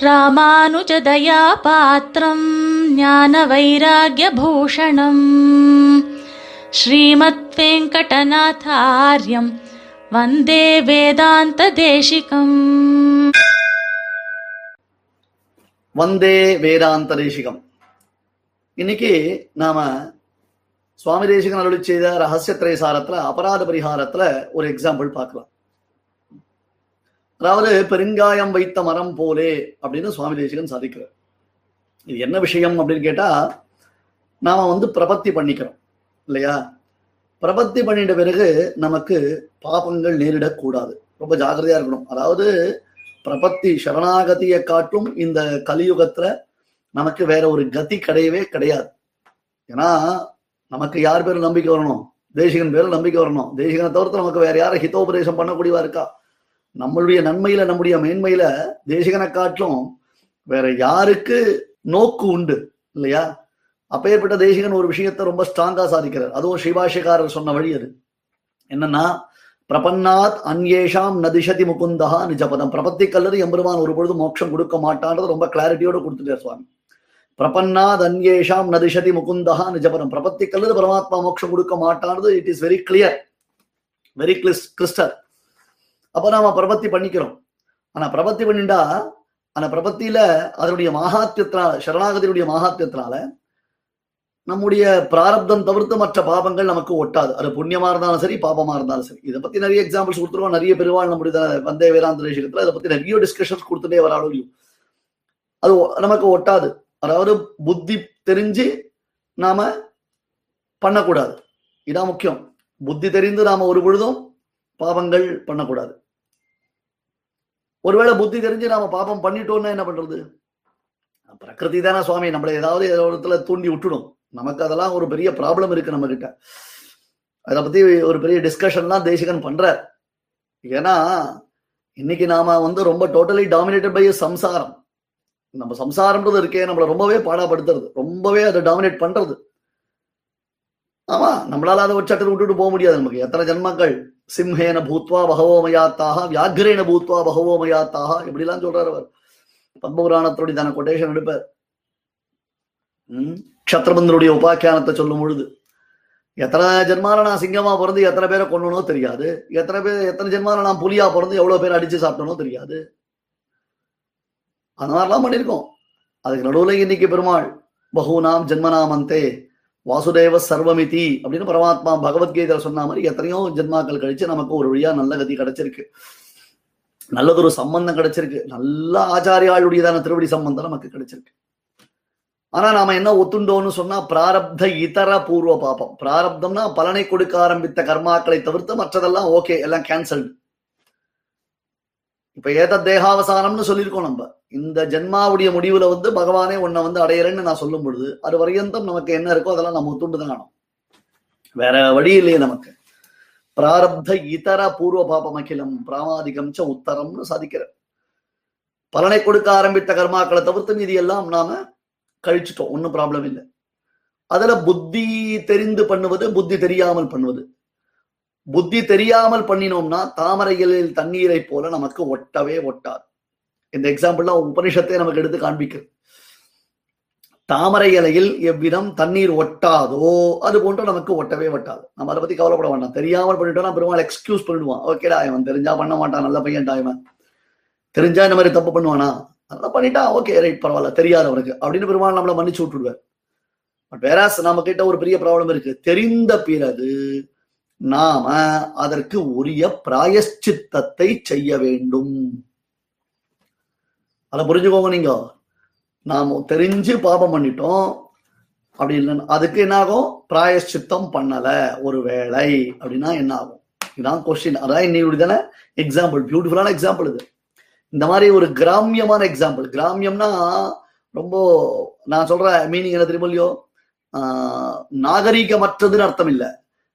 ராமானுஜதயாபாத்திரம் ஞான வைராகியபூஷணம் ஸ்ரீமத் வெங்கடநாதாரியம் வந்தே வேதாந்த தேசிகம் வந்தே வேதாந்த தேசிகம் இன்னைக்கு நாம சுவாமி தேசிகன் அருளி செய்த ரகசியத்திரை சாரத்துல அபராத பரிகாரத்துல ஒரு எக்ஸாம்பிள் பார்க்கலாம். அதாவது பெருங்காயம் வைத்த மரம் போலே அப்படின்னு சுவாமி தேசிகன் சாதிக்கிறார். இது என்ன விஷயம் அப்படின்னு கேட்டா நாம வந்து பிரபத்தி பண்ணிக்கிறோம் இல்லையா? பிரபத்தி பண்ணிட்ட பிறகு நமக்கு பாபங்கள் நேரிடக்கூடாது ரொம்ப ஜாகிரதையா இருக்கணும். அதாவது பிரபத்தி சரணாகதியை காட்டும் இந்த கலியுகத்துல நமக்கு வேற ஒரு கதி கிடையவே கிடையாது. ஏன்னா நமக்கு யார் பேரும் நம்பிக்கை வரணும்? தேசிகன் பேரும் நம்பிக்கை வரணும். தேசிகனை தவிர்த்து நமக்கு வேற யாரும் ஹிதோபதேசம் பண்ணக்கூடியவா இருக்கா? நம்மளுடைய நன்மையில நம்முடைய மேன்மையில தேசிகனை காட்டிலும் வேற யாருக்கு நோக்கு உண்டு இல்லையா? அப்பேற்பட்ட தேசிகன் ஒரு விஷயத்தை ரொம்ப ஸ்ட்ராங்கா சாதிக்கிறார். அதுவும் சிவாஷிகாரர் சொன்ன வழி அது. என்னன்னா பிரபன்னாத் அன்யேஷாம் நதிஷதி முகுந்தா நிஜபதம். பிரபத்தி கல்லது எம்பெருமான் ஒரு பொழுது மோட்சம் கொடுக்க மாட்டான்றது ரொம்ப கிளாரிட்டியோட கொடுத்துட்டார் சுவாமி. பிரபன்னாத் அன்யேஷாம் நதிஷதி முகுந்தா நிஜபதம். பிரபத்தி கல்லது பரமாத்மா மோட்சம் கொடுக்க மாட்டானது it is very clear very clear crystal அப்போ நாம பிரபத்தி பண்ணிக்கிறோம். ஆனா பிரபத்தி பண்ணிண்டா அந்த பிரபத்தியில அதனுடைய மகாத்தியத்தினால சரணாகதியுடைய மகாத்தியத்தினால நம்முடைய பிராரப்தம் தவிர்த்து மற்ற பாபங்கள் நமக்கு ஒட்டாது. அது புண்ணியமா இருந்தாலும் சரி பாபமா இருந்தாலும் சரி. இதை பத்தி நிறைய எக்ஸாம்பிள்ஸ் கொடுத்துருவோம் நிறைய பெருவாள் நம்முடைய வந்தே வேதாந்த தேசத்துல இதை பத்தி நிறைய டிஸ்கஷன்ஸ் கொடுத்துட்டே வராலும் அது நமக்கு ஒட்டாது. அதாவது புத்தி தெரிஞ்சு நாம பண்ணக்கூடாது. இதான் முக்கியம். புத்தி தெரிந்து நாம ஒரு பொழுதும் பாபங்கள் பண்ணக்கூடாது. ஒருவேளை புத்தி தெரிஞ்சு நாம பாபம் பண்ணிட்டோம்னா என்ன பண்றது? பிரகிருதி தானே சுவாமி நம்மளை ஏதாவது ஏதோ இடத்துல தூண்டி விட்டுடும். நமக்கு அதெல்லாம் ஒரு பெரிய ப்ராப்ளம் இருக்கு நம்ம கிட்ட அதை பத்தி ஒரு பெரிய டிஸ்கஷன்லாம் தேசிகன் பண்றார். ஏன்னா இன்னைக்கு நாம வந்து ரொம்ப டோட்டலி டாமினேட்டட் பை சம்சாரம். நம்ம சம்சாரம்ன்றது இருக்கே நம்மள ரொம்பவே பாடாப்படுத்துறது. ரொம்பவே அதை டாமினேட் பண்றது. ஆமா நம்மளால அதை ஒரு சட்டத்தை விட்டுட்டு போக முடியாது. நமக்கு எத்தனை ஜென்மங்கள்? சிம்ஹேன பூத்வா பகவோமயாத்தாக வியாகிரேன பூத்வா பகவோமயாத்தாக இப்படிலாம் சொல்றாரு அவர். பத்மபுராணத்தினுடைய தன கொட்டேஷன் எடுப்பார். உம் க்ஷத்ரபந்தனுடைய உபாக்கியானத்தை சொல்லும் பொழுது எத்தனை ஜென்மால நான் சிங்கமா பிறந்து எத்தனை பேரை கொண்டனோ தெரியாது. எத்தனை பேர் எத்தனை ஜென்மால நான் புலியா பிறந்து எவ்வளவு பேர் அடிச்சு சாப்பிட்டனோ தெரியாது. அந்த மாதிரிலாம் பண்ணியிருக்கோம். அதுக்கு நடுவுல இன்னைக்கு பெருமாள் பகுநாம் ஜென்மநாமந்தே வாசுதேவ சர்வமிதி அப்படின்னு பரமாத்மா பகவத்கீதையில சொன்ன மாதிரி எத்தனையோ ஜென்மாக்கள் கழிச்சு நமக்கு ஒரு வழியா நல்ல கதி கிடைச்சிருக்கு. நல்லதொரு சம்பந்தம் கிடைச்சிருக்கு. நல்ல ஆச்சாரியாளுடையதான திருவடி சம்பந்தம் நமக்கு கிடைச்சிருக்கு. ஆனா நாம என்ன ஒத்துண்டோம்னு சொன்னா பிராரப்த இதர பூர்வ பாபம். பிராரப்தம்னா பலனை கொடுக்க ஆரம்பித்த கர்மாக்களை தவிர்த்து மற்றதெல்லாம் ஓகே எல்லாம் கேன்சல்டு இப்ப ஏத தேகாவசானம்னு சொல்லியிருக்கோம் நம்ம. இந்த ஜென்மாவுடைய முடிவுல வந்து பகவானே உன்னை வந்து அடையிறேன்னு நான் சொல்லும் பொழுது அது வரையந்தம் நமக்கு என்ன இருக்கோ அதெல்லாம் நம்ம ஒத்துண்டு தான் காணும் வேற வழி இல்லையே நமக்கு. பிராரப்த இதர பூர்வ பாபம் அகிலம் பிராமாதிகம் ச உத்தரம்னு சாதிக்கிற. பலனை கொடுக்க ஆரம்பித்த கர்மாக்களை தவிர்த்து மீதி எல்லாம் நாம கழிச்சிட்டோம். ஒன்றும் ப்ராப்ளம் இல்லை. அதுல புத்தி தெரிந்து பண்ணுவது புத்தி தெரியாமல் பண்ணுவது. புத்தி தெரியாமல் பண்ணினோம்னா தாமரை இலையில் தண்ணீரை போல நமக்கு ஒட்டவே ஒட்டாது. இந்த எக்ஸாம்பிள்லாம் உபனிஷத்தை நமக்கு எடுத்து காண்பிக்கிறது தாமரை இலையில் எவ்விதம் தண்ணீர் ஒட்டாதோ அது போன்று நமக்கு ஒட்டவே ஒட்டாது. நம்ம அதை பத்தி கவலைப்பட வேண்டாம். தெரியாமல் பண்ணிட்டோம்னா பெருமாள் எக்ஸ்கியூஸ் பண்ணிடுவான். ஓகேடா இவன் தெரிஞ்சா பண்ண மாட்டான் நல்ல பையன்டா இவன். தெரிஞ்சா இந்த மாதிரி தப்பு பண்ணுவானா? அதெல்லாம் பண்ணிட்டா ஓகே ரைட் பரவாயில்ல தெரியாது அவனுக்கு. அப்படின்னு பெருமாள் நம்மளை மன்னிச்சு விட்டுடுவார். பட் வேற நம்ம கிட்ட ஒரு பெரிய ப்ராப்ளம் இருக்கு. தெரிந்த பிறகு நாம அதற்கு உரிய பிராயஷ்சித்தத்தை செய்ய வேண்டும். அதை புரிஞ்சுக்கோங்க நீங்க. நாம தெரிஞ்சு பாபம் பண்ணிட்டோம் அப்படி இல்லைன்னா அதுக்கு என்ன ஆகும் பிராயஷ்சித்தம் பண்ணல ஒரு வேளை அப்படின்னா என்ன ஆகும் இதுதான் கொஸ்டின் அதான் இன்னைக்கு தானே எக்ஸாம்பிள் பியூட்டிஃபுல்லான எக்ஸாம்பிள் இது. இந்த மாதிரி ஒரு கிராமியமான எக்ஸாம்பிள் கிராமியம்னா ரொம்ப நான் சொல்ற மீனிங் என்ன தெரியுமோ இல்லையோ? நாகரீகமற்றதுன்னு அர்த்தம் இல்லை.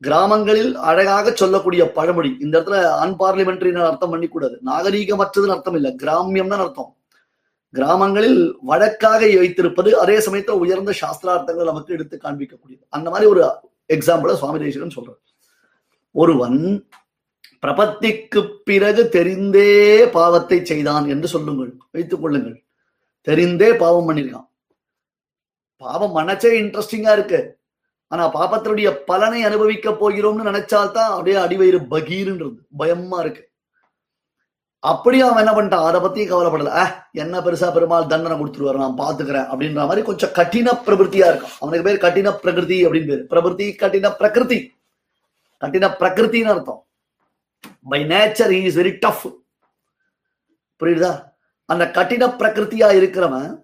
கிராமங்களில் அழகாக சொல்லக்கூடிய பழமொழி. இந்த இடத்துல அன்பார்லிமெண்ட்ரின்னு அர்த்தம் பண்ணிக்கூடாது. நாகரீகமற்றதுன்னு அர்த்தம் இல்லை. கிராமியம்னு அர்த்தம். கிராமங்களில் வழக்காக வைத்திருப்பது அதே சமயத்துல உயர்ந்த சாஸ்திரார்த்தங்கள் நமக்கு எடுத்து காண்பிக்கக்கூடியது. அந்த மாதிரி ஒரு எக்ஸாம்பிள சுவாமி தேசிகன் சொல்றார். ஒருவன் பிரபத்திக்கு பிறகு தெரிந்தே பாவத்தை செய்தான் என்று சொல்லுங்கள். வைத்துக் கொள்ளுங்கள். தெரிந்தே பாவம் பண்ணிருக்கான். பாவம் மனச்சே இன்ட்ரெஸ்டிங்கா இருக்கு. ஆனா பாப்பத்தினுடைய பலனை அனுபவிக்க போகிறோம்னு நினைச்சால்தான் அப்படியே அடிவயிறு பகீர்ன்றது. பயமா இருக்கு. அப்படியே அவன் என்ன பண்ணிட்டான்? அதை பத்தி கவலைப்படல. என்ன பெருசா பெருமாள் தண்டனை கொடுத்துருவாரு நான் பாத்துக்கிறேன் அப்படின்ற மாதிரி கொஞ்சம் கடின பிரகிருத்தியா இருக்கும். அவனுக்கு பேர் கடின பிரகிருதி அப்படின்னு பேர். பிரகிருதி கடின பிரகிருதி. கடின பிரகிருத்தின்னு அர்த்தம். By nature is very tough புரியுதா? அந்த கடின பிரகிருத்தியா இருக்கிறவன்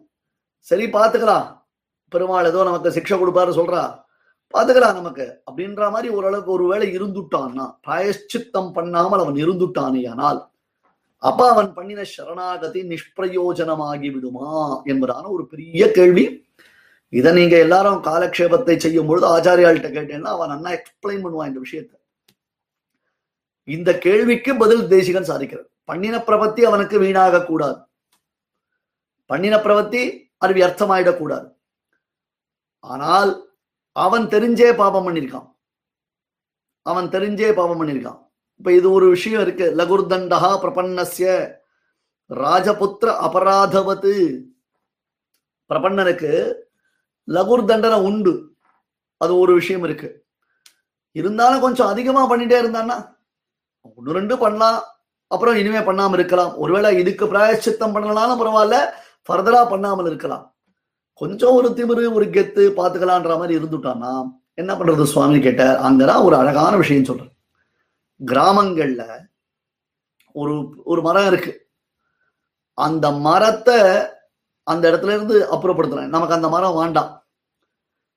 சரி பாத்துக்கலாம் பெருமாள் ஏதோ நமக்கு சிக்ஷை கொடுப்பாரு சொல்றா. பாத்துக்கலாம் நமக்கு. அப்படின்ற மாதிரி ஓரளவுக்கு ஒருவேளை இருந்துட்டான்னா பிராயஷ்சித்தம் பண்ணாமல் அவன் இருந்துட்டானே ஆனால் அப்ப அவன் பண்ணின சரணாகதி நிஷ்பிரயோஜனமாகி விடுமா என்பதான ஒரு பெரிய கேள்வி. இதை நீங்க எல்லாரும் காலக்ஷேபத்தை செய்யும் பொழுது ஆச்சாரியாள்கிட்ட கேட்டேன்னா அவன் அண்ணா எக்ஸ்பிளைன் பண்ணுவான் இந்த விஷயத்தை. இந்த கேள்விக்கு பதில் தேசிகன் சாதிக்கிறது பண்ணின பிரபத்தி அவனுக்கு வீணாக கூடாது. பண்ணின பிரபத்தி அது வியர்த்தமாயிடக்கூடாது ஆனால் அவன் தெரிஞ்சே பாபம் பண்ணிருக்கான். அவன் தெரிஞ்சே பாபம் பண்ணிருக்கான். இப்ப இது ஒரு விஷயம் இருக்கு. லகுர்தண்டா பிரபன்னஸ்ய ராஜபுத்திர அபராதவத்து பிரபன்னனுக்கு லகுர் தண்டனை உண்டு. அது ஒரு விஷயம் இருக்கு. இருந்தாலும் கொஞ்சம் அதிகமா பண்ணிட்டே இருந்தான்னா ஒன்று ரெண்டு பண்ணலாம். அப்புறம் இனிமே பண்ணாம இருக்கலாம். ஒருவேளை இதுக்கு பிராயச்சித்தம் பண்ணலாம்னு பரவாயில்ல. ஃபர்தரா பண்ணாமல் இருக்கலாம். கொஞ்சம் ஒரு திமிரு ஒரு கெத்து பாத்துக்கலான்ற மாதிரி இருந்துட்டான்னா என்ன பண்றது சுவாமி கேட்டார் அங்கதான் ஒரு அழகான விஷயம் சொல்றேன் கிராமங்கள்ல ஒரு ஒரு மரம் இருக்கு. அந்த மரத்தை அந்த இடத்துல இருந்து அப்புறப்படுத்துறேன் நமக்கு அந்த மரம் வேண்டாம்.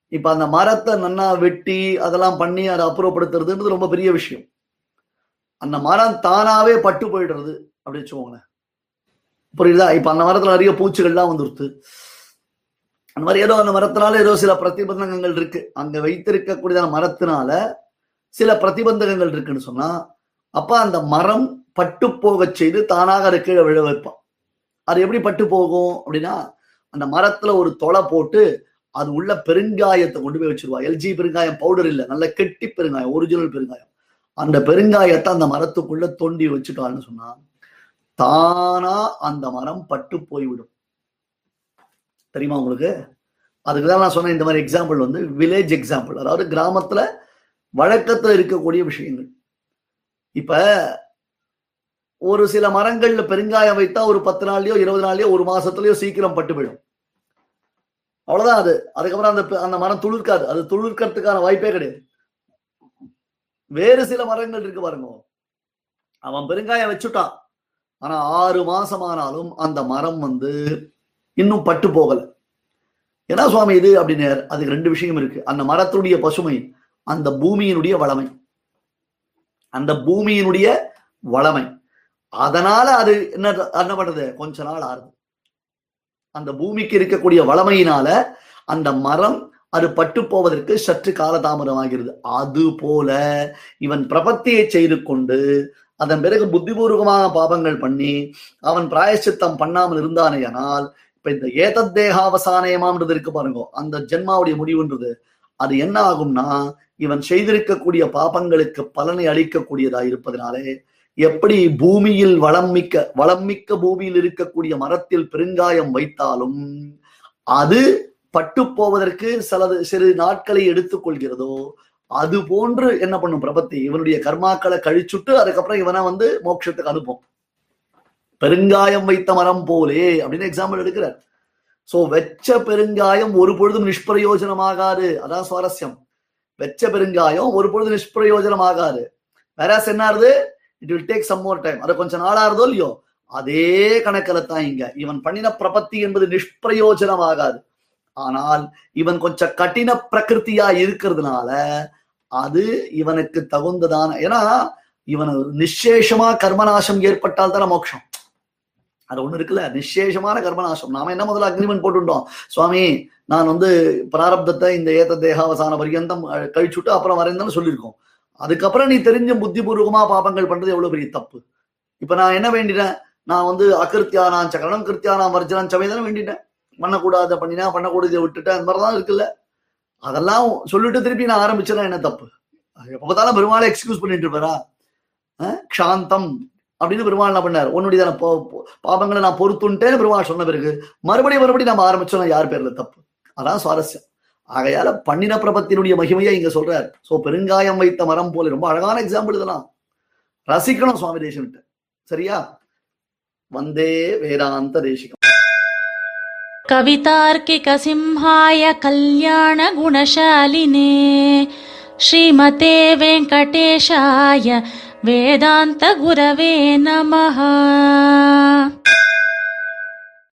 இப்ப அந்த மரத்தை நன்னா வெட்டி அதெல்லாம் பண்ணி அதை அப்புறப்படுத்துறதுன்றது ரொம்ப பெரிய விஷயம். அந்த மரம் தானாவே பட்டு போயிடுறது அப்படின்னு வச்சுக்கோங்களேன். புரியுதா? இப்ப அந்த மரத்துல நிறைய பூச்சிகள்லாம் வந்துருது. அந்த மாதிரி ஏதோ அந்த மரத்தினால ஏதோ சில பிரதிபந்தகங்கள் இருக்கு. அங்க வைத்திருக்கக்கூடியதான மரத்தினால சில பிரதிபந்தகங்கள் இருக்குன்னு சொன்னா அப்ப அந்த மரம் பட்டு போக செய்து தானாக அதை கீழே விழ வைப்பான். அது எப்படி பட்டு போகும் அப்படின்னா அந்த மரத்துல ஒரு தொலை போட்டு அது உள்ள பெருங்காயத்தை கொண்டு போய் வச்சிருவா. எல்ஜி பெருங்காயம் பவுடர் இல்லை நல்ல கெட்டி பெருங்காயம் ஒரிஜினல் பெருங்காயம். அந்த பெருங்காயத்தை அந்த மரத்துக்குள்ள தோண்டி வச்சுட்டான்னு சொன்னா தானா அந்த மரம் பட்டு போய்விடும். தெரியுமா உங்களுக்கு? அதுக்கு தான் நான் சொன்ன இந்த மாதிரி எக்ஸாம்பிள் வந்து வில்லேஜ் எக்ஸாம்பிள் அதாவது கிராமத்தில் வழக்கத்தில் இருக்கக்கூடிய விஷயங்கள். இப்போ ஒரு சில மரங்கள்ல பெருங்காயம் வைத்தா ஒரு பத்து நாள்லயோ இருபது நாள்லயோ ஒரு மாசத்துலயோ சீக்கிரம் பட்டு போயிடும். அவ்வளவுதான் அது. அதுக்கப்புறம் அந்த அந்த மரம் துளிர்க்காது. அது துளிர்க்கிறதுக்கான வாய்ப்பே கிடையாது. வேறு சில மரங்கள் இருக்கு பாருங்க. அவன் பெருங்காயம் வச்சுட்டான். ஆனா ஆறு மாசமானாலும் அந்த மரம் வந்து இன்னும் பட்டு போகல. ஏன்னா சுவாமி இது அப்படின்னு அதுக்கு ரெண்டு விஷயம் இருக்கு. அந்த மரத்துடைய பசுமை அந்த பூமியினுடைய வளமை. அந்த பூமியினுடைய வளமை. அதனால அது என்ன என்ன பண்றது? கொஞ்ச நாள் ஆறுது. அந்த பூமிக்கு இருக்கக்கூடிய வளமையினால அந்த மரம் அது பட்டு போவதற்கு சற்று காலதாமதமாகிறது. அது போல இவன் பிரபத்தியை செய்து கொண்டு அதன் பிறகு புத்திபூர்வமான பாபங்கள் பண்ணி அவன் பிராயசித்தம் பண்ணாமல் இருந்தானேயானால் இப்ப இந்த ஏதத் தேகாவசானயமான்றது இருக்கு பாருங்க. அந்த ஜென்மாவுடைய முடிவுன்றது. அது என்ன ஆகும்னா இவன் செய்திருக்கக்கூடிய பாபங்களுக்கு பலனை அளிக்கக்கூடியதா இருப்பதனாலே எப்படி பூமியில் வளம் மிக்க வளம் மிக்க பூமியில் இருக்கக்கூடிய மரத்தில் பெருங்காயம் வைத்தாலும் அது பட்டு போவதற்கு சிலது சிறு நாட்களை எடுத்துக்கொள்கிறதோ அது போன்று என்ன பண்ணும் பிரபத்தி இவனுடைய கர்மாக்களை கழிச்சுட்டு அதுக்கப்புறம் இவனை வந்து மோட்சத்துக்கு அனுப்பும். பெருங்காயம் வைத்த மரம் போலே அப்படின்னு எக்ஸாம்பிள் எடுக்கிறார். சோ வெச்ச பெருங்காயம் ஒரு பொழுதும் நிஷ்பிரயோஜனமாகாது. அதான் சுவாரஸ்யம். வெச்ச பெருங்காயம் ஒரு பொழுது நிஷ்பிரயோஜனமாகாது. வேற என்னாருது it will take some more time அதை கொஞ்சம் நாளாகிறதோ இல்லையோ? அதே கணக்கில் தான் இங்க. இவன் பண்ணின பிரபத்தி என்பது நிஷ்பிரயோஜனமாகாது. ஆனால் இவன் கொஞ்சம் கடின பிரகிருத்தியா இருக்கிறதுனால அது இவனுக்கு தகுந்ததான ஏன்னா இவன் நிச்சேஷமா கர்மநாசம் ஏற்பட்டால் தானே மோட்சம். அது ஒண்ணு இருக்குல்ல நிச்சேஷமான கர்மநாசம். நாம என்ன முதல்ல அக்ரிமெண்ட் போட்டுட்டோம்? சுவாமி நான் வந்து பிராரப்தத்தை இந்த ஏத்த தேகாவசான பரியந்தம் கழிச்சுட்டு அப்புறம் வரைந்தாலும் சொல்லியிருக்கோம். அதுக்கப்புறம் நீ தெரிஞ்ச புத்திபூர்வமா பாபங்கள் பண்றது எவ்வளவு பெரிய தப்பு? இப்ப நான் என்ன வேண்டினேன்? நான் வந்து அகிருத்தியானாம் சக்கரணம் கிருத்தியானாம் வர்ஜனம் சமயதானே வேண்டிட்டேன். பண்ணக்கூடாத பண்ணினா பண்ணக்கூடாத விட்டுட்டேன். அந்த மாதிரிதான் இருக்குல்ல. அதெல்லாம் சொல்லிட்டு திருப்பி நான் ஆரம்பிச்சேன்னா என்ன தப்பு? எப்ப பார்த்தாலும் பெருமாளை எக்ஸ்கியூஸ் பண்ணிட்டு இருப்பாரா? க்ஷாந்தம் அப்படின்னு பெருமாள் என்ன பண்ணார்? உன்னுடைய பாபங்களை நான் பொறுத்துன்ட்டேன்னு பெருமாள் சொன்ன பிறகு மறுபடியும் மறுபடியும் நம்ம ஆரம்பிச்சோம் யார் பேர்ல தப்பு? அதான் சுவாரஸ்யம். ஆகையால பண்ணின பிரபத்தினுடைய மகிமையை இங்க சொல்றாரு. சோ பெருங்காயம் வைத்த மரம் போல ரொம்ப அழகான எக்ஸாம்பிள் இதெல்லாம். ரசிக்கணும் சுவாமி தேசிகன்ட்டு. சரியா? வந்தே வேதாந்த தேசிகம். கவிதார்க்கிக சிம்ஹாய கல்யாண குணசாலினே. ஸ்ரீமதே வெங்கடேஷாய वेदान्तगुरवे नमः